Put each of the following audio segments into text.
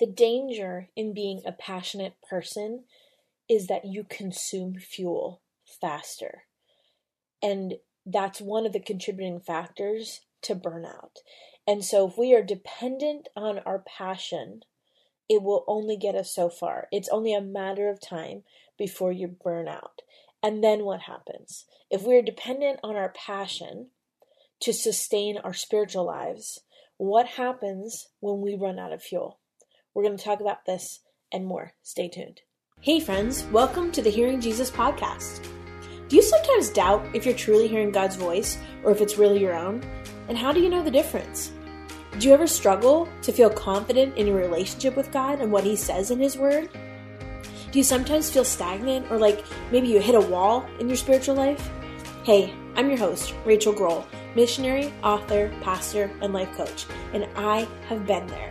The danger in being a passionate person is that you consume fuel faster. And that's one of the contributing factors to burnout. And so, if we are dependent on our passion, it will only get us so far. It's only a matter of time before you burn out. And then what happens? If we're dependent on our passion to sustain our spiritual lives, what happens when we run out of fuel? We're going to talk about this and more. Stay tuned. Hey, friends, welcome to the Hearing Jesus podcast. Do you sometimes doubt if you're truly hearing God's voice or if it's really your own? And how do you know the difference? Do you ever struggle to feel confident in your relationship with God and what He says in His Word? Do you sometimes feel stagnant or like maybe you hit a wall in your spiritual life? Hey, I'm your host, Rachael Groll, missionary, author, pastor, and life coach, and I have been there.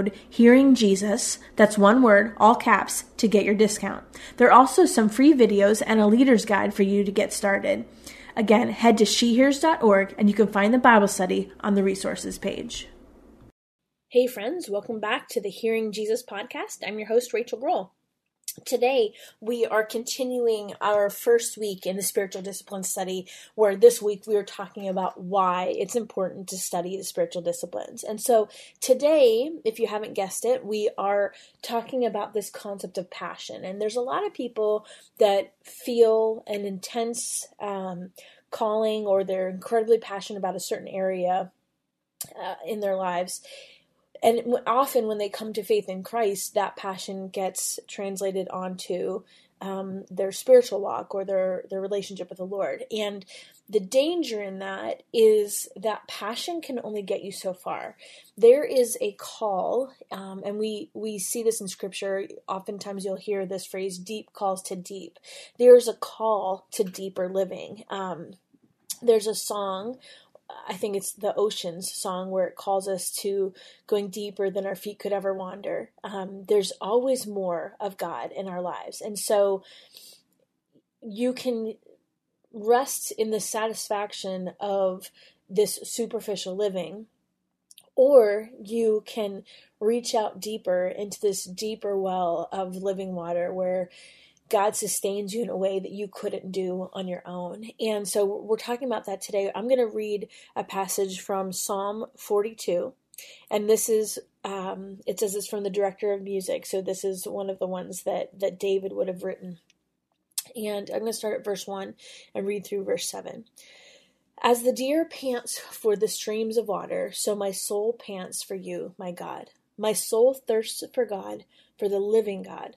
code Hearing Jesus, that's one word, all caps, to get your discount. There are also some free videos and a leader's guide for you to get started. Again, head to shehears.org and you can find the Bible study on the resources page. Hey, friends, welcome back to the Hearing Jesus podcast. I'm your host, Rachael Groll. Today, we are continuing our first week in the spiritual discipline study, where this week we are talking about why it's important to study the spiritual disciplines. And so, today, if you haven't guessed it, we are talking about this concept of passion. And there's a lot of people that feel an intense um, calling or they're incredibly passionate about a certain area uh, in their lives and often when they come to faith in Christ, that passion gets translated onto um, their spiritual walk or their their relationship with the Lord. And the danger in that is that passion can only get you so far. There is a call, um, and we we see this in Scripture. Oftentimes, you'll hear this phrase "deep calls to deep." There is a call to deeper living. Um, there's a song I think it's the Oceans song where it calls us to going deeper than our feet could ever wander. Um, there's always more of God in our lives. And so you can rest in the satisfaction of this superficial living, or you can reach out deeper into this deeper well of living water where God sustains you in a way that you couldn't do on your own. And so we're talking about that today. I'm going to read a passage from Psalm 42. And this is, um, it says it's from the director of music. So this is one of the ones that, that David would have written. And I'm going to start at verse 1 and read through verse 7. As the deer pants for the streams of water, so my soul pants for you, my God. My soul thirsts for God, for the living God.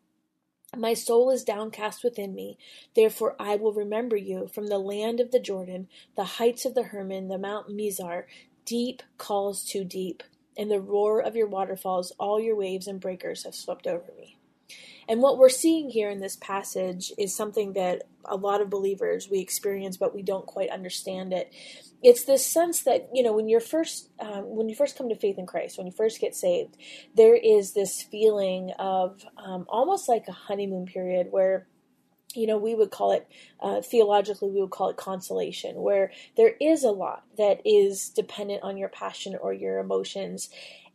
My soul is downcast within me. Therefore, I will remember you from the land of the Jordan, the heights of the Hermon, the Mount Mizar. Deep calls to deep. In the roar of your waterfalls, all your waves and breakers have swept over me. And what we're seeing here in this passage is something that a lot of believers we experience, but we don't quite understand it. It's this sense that you know when you're first um, when you first come to faith in Christ, when you first get saved, there is this feeling of um, almost like a honeymoon period where you know, we would call it uh, theologically, we would call it consolation, where there is a lot that is dependent on your passion or your emotions.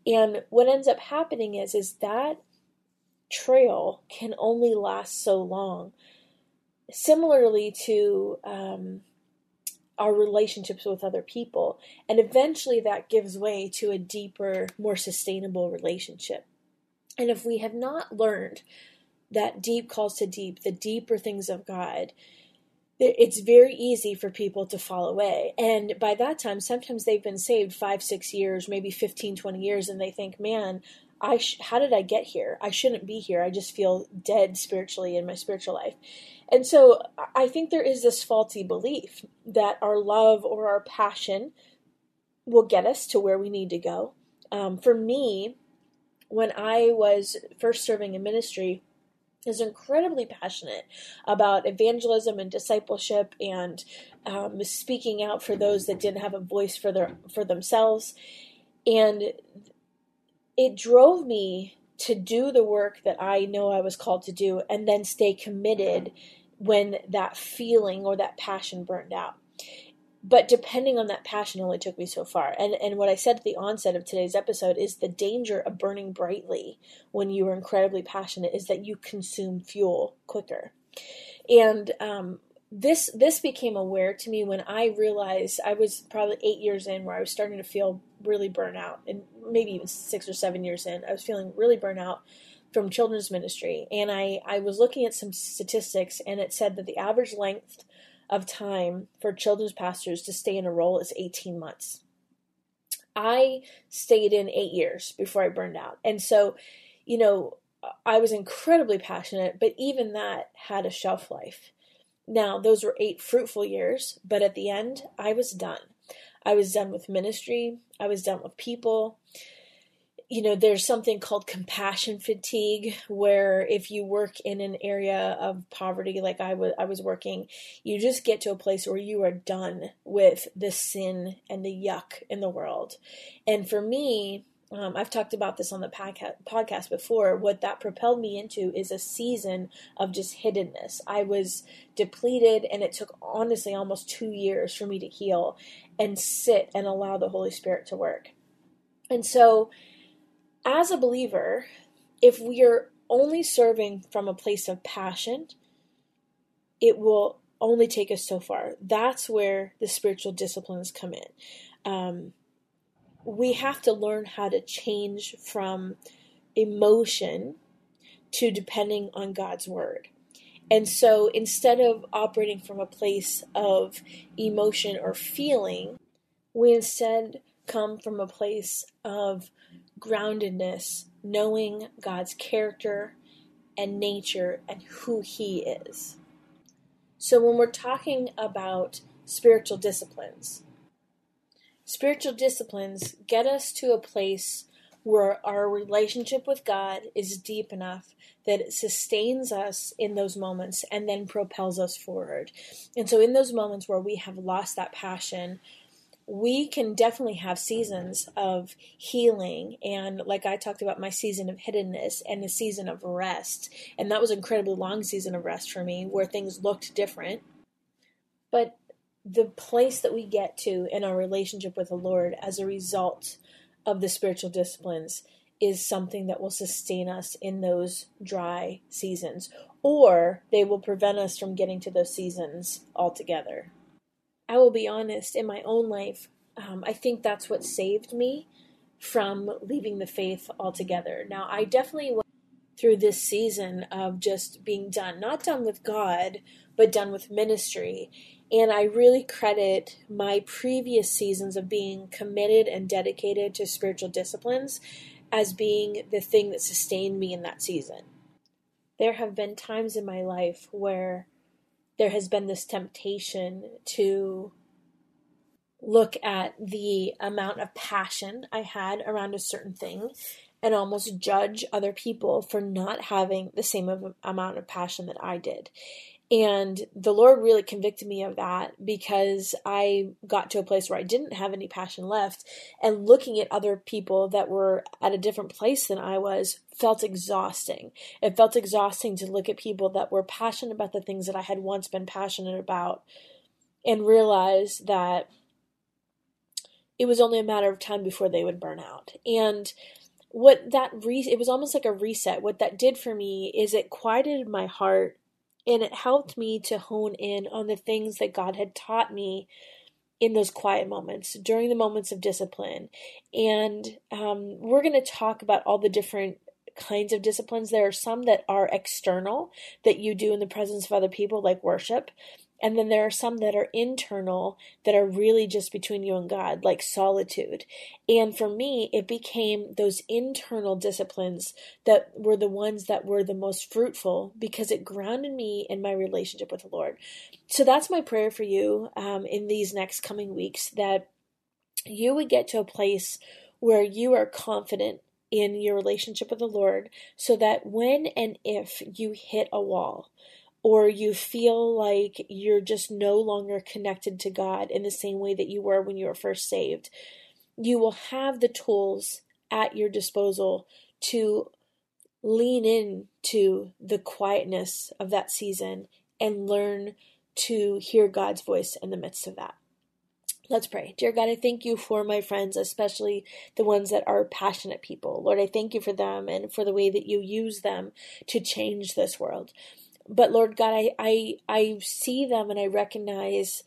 And what ends up happening is, is that trail can only last so long. Similarly to um, our relationships with other people. And eventually that gives way to a deeper, more sustainable relationship. And if we have not learned that deep calls to deep, the deeper things of God, it's very easy for people to fall away. And by that time, sometimes they've been saved five, six years, maybe 15, 20 years, and they think, man, I sh- how did I get here? I shouldn't be here. I just feel dead spiritually in my spiritual life. And so I think there is this faulty belief that our love or our passion will get us to where we need to go. Um, for me, when I was first serving in ministry, is incredibly passionate about evangelism and discipleship and um, speaking out for those that didn't have a voice for their for themselves and it drove me to do the work that I know I was called to do and then stay committed when that feeling or that passion burned out. But depending on that passion only took me so far. And and what I said at the onset of today's episode is the danger of burning brightly when you are incredibly passionate is that you consume fuel quicker. And um, this this became aware to me when I realized I was probably eight years in where I was starting to feel really burnout, and maybe even six or seven years in, I was feeling really burnout from children's ministry, and I I was looking at some statistics, and it said that the average length of time for children's pastors to stay in a role is 18 months. I stayed in eight years before I burned out, and so, you know, I was incredibly passionate, but even that had a shelf life now, those were eight fruitful years, but at the end, I was done. I was done with ministry, I was done with people. You know, there's something called compassion fatigue, where if you work in an area of poverty, like I was, I was working, you just get to a place where you are done with the sin and the yuck in the world. And for me, um, I've talked about this on the podcast before. What that propelled me into is a season of just hiddenness. I was depleted, and it took honestly almost two years for me to heal and sit and allow the Holy Spirit to work. And so, as a believer, if we are only serving from a place of passion, it will only take us so far. That's where the spiritual disciplines come in. Um, we have to learn how to change from emotion to depending on God's word. And so instead of operating from a place of emotion or feeling, we instead come from a place of groundedness, knowing God's character and nature and who He is. So when we're talking about spiritual disciplines, Spiritual disciplines get us to a place where our relationship with God is deep enough that it sustains us in those moments and then propels us forward. And so, in those moments where we have lost that passion, we can definitely have seasons of healing. And like I talked about, my season of hiddenness and a season of rest. And that was an incredibly long season of rest for me where things looked different. But the place that we get to in our relationship with the Lord as a result of the spiritual disciplines is something that will sustain us in those dry seasons or they will prevent us from getting to those seasons altogether. I will be honest, in my own life, um, I think that's what saved me from leaving the faith altogether. Now, I definitely through this season of just being done, not done with God, but done with ministry. And I really credit my previous seasons of being committed and dedicated to spiritual disciplines as being the thing that sustained me in that season. There have been times in my life where there has been this temptation to look at the amount of passion I had around a certain thing and almost judge other people for not having the same amount of passion that I did. And the Lord really convicted me of that because I got to a place where I didn't have any passion left. And looking at other people that were at a different place than I was felt exhausting. It felt exhausting to look at people that were passionate about the things that I had once been passionate about and realize that it was only a matter of time before they would burn out. And what that re- it was almost like a reset. What that did for me is it quieted my heart and it helped me to hone in on the things that God had taught me in those quiet moments, during the moments of discipline. And um, we're going to talk about all the different kinds of disciplines. There are some that are external that you do in the presence of other people, like worship. And then there are some that are internal that are really just between you and God, like solitude. And for me, it became those internal disciplines that were the ones that were the most fruitful because it grounded me in my relationship with the Lord. So that's my prayer for you um, in these next coming weeks that you would get to a place where you are confident in your relationship with the Lord so that when and if you hit a wall, or you feel like you're just no longer connected to God in the same way that you were when you were first saved, you will have the tools at your disposal to lean in to the quietness of that season and learn to hear God's voice in the midst of that. Let's pray. Dear God, I thank you for my friends, especially the ones that are passionate people. Lord, I thank you for them and for the way that you use them to change this world but Lord God, I, I I see them and I recognize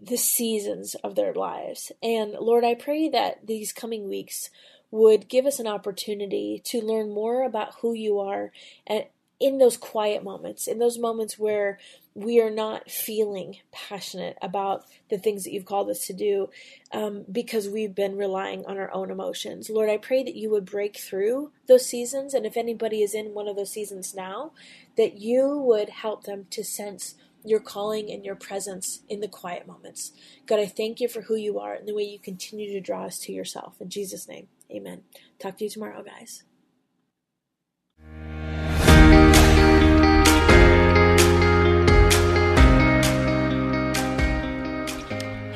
the seasons of their lives. And Lord, I pray that these coming weeks would give us an opportunity to learn more about who you are and in those quiet moments, in those moments where we are not feeling passionate about the things that you've called us to do um, because we've been relying on our own emotions. Lord, I pray that you would break through those seasons. And if anybody is in one of those seasons now, that you would help them to sense your calling and your presence in the quiet moments. God, I thank you for who you are and the way you continue to draw us to yourself. In Jesus' name, amen. Talk to you tomorrow, guys.